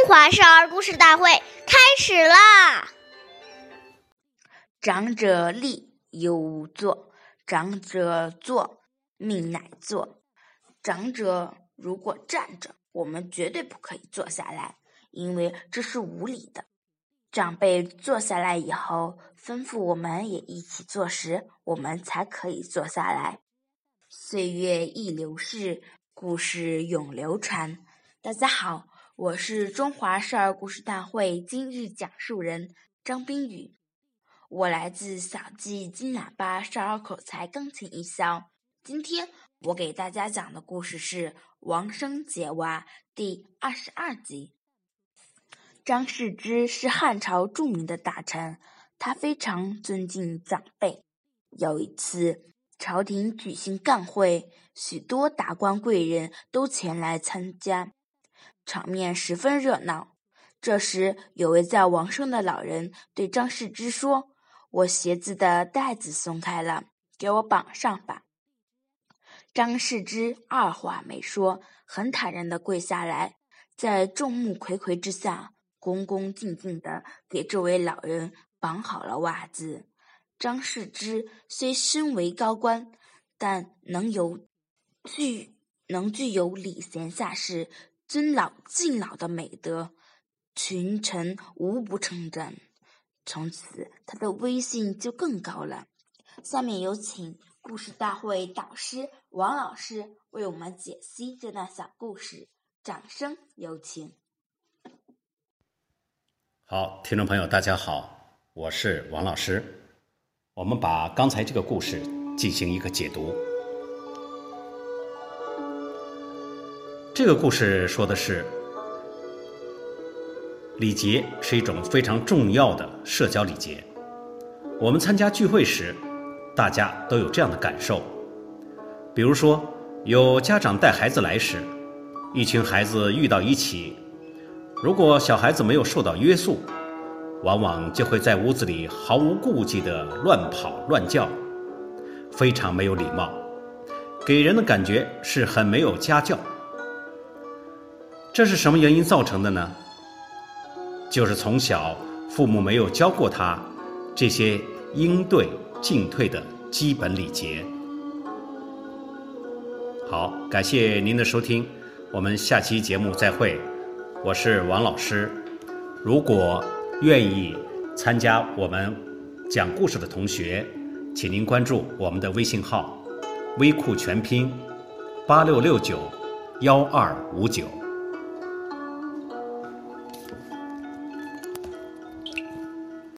中华少儿故事大会开始啦！长者立，忧无坐；长者坐，命乃坐。长者如果站着，我们绝对不可以坐下来，因为这是无礼的。长辈坐下来以后，吩咐我们也一起坐时，我们才可以坐下来。岁月易流逝，故事永流传。大家好。我是中华少儿故事大会今日讲述人张冰雨，我来自小季金喇叭少儿口才钢琴艺校。今天我给大家讲的故事是《王生解娃》第二十二集。张世之是汉朝著名的大臣，他非常尊敬长辈。有一次，朝廷举行干会，许多达官贵人都前来参加。场面十分热闹。这时，有位叫王生的老人对张世之说：“我鞋子的带子松开了，给我绑上吧。”张世之二话没说，很坦然的跪下来，在众目睽睽之下，恭恭敬敬的给这位老人绑好了袜子。张世之虽身为高官，但能有具能具有礼贤下士。尊老敬老的美德，群臣无不称赞。从此，他的威信就更高了。下面有请故事大会导师王老师为我们解析这段小故事，掌声有请。好，听众朋友，大家好，我是王老师。我们把刚才这个故事进行一个解读。这个故事说的是，礼节是一种非常重要的社交礼节。我们参加聚会时，大家都有这样的感受。比如说，有家长带孩子来时，一群孩子遇到一起，如果小孩子没有受到约束，往往就会在屋子里毫无顾忌地乱跑乱叫，非常没有礼貌，给人的感觉是很没有家教。这是什么原因造成的呢？就是从小父母没有教过他这些应对进退的基本礼节。好，感谢您的收听，我们下期节目再会。我是王老师。如果愿意参加我们讲故事的同学，请您关注我们的微信号“微库全拼八六六九幺二五九”。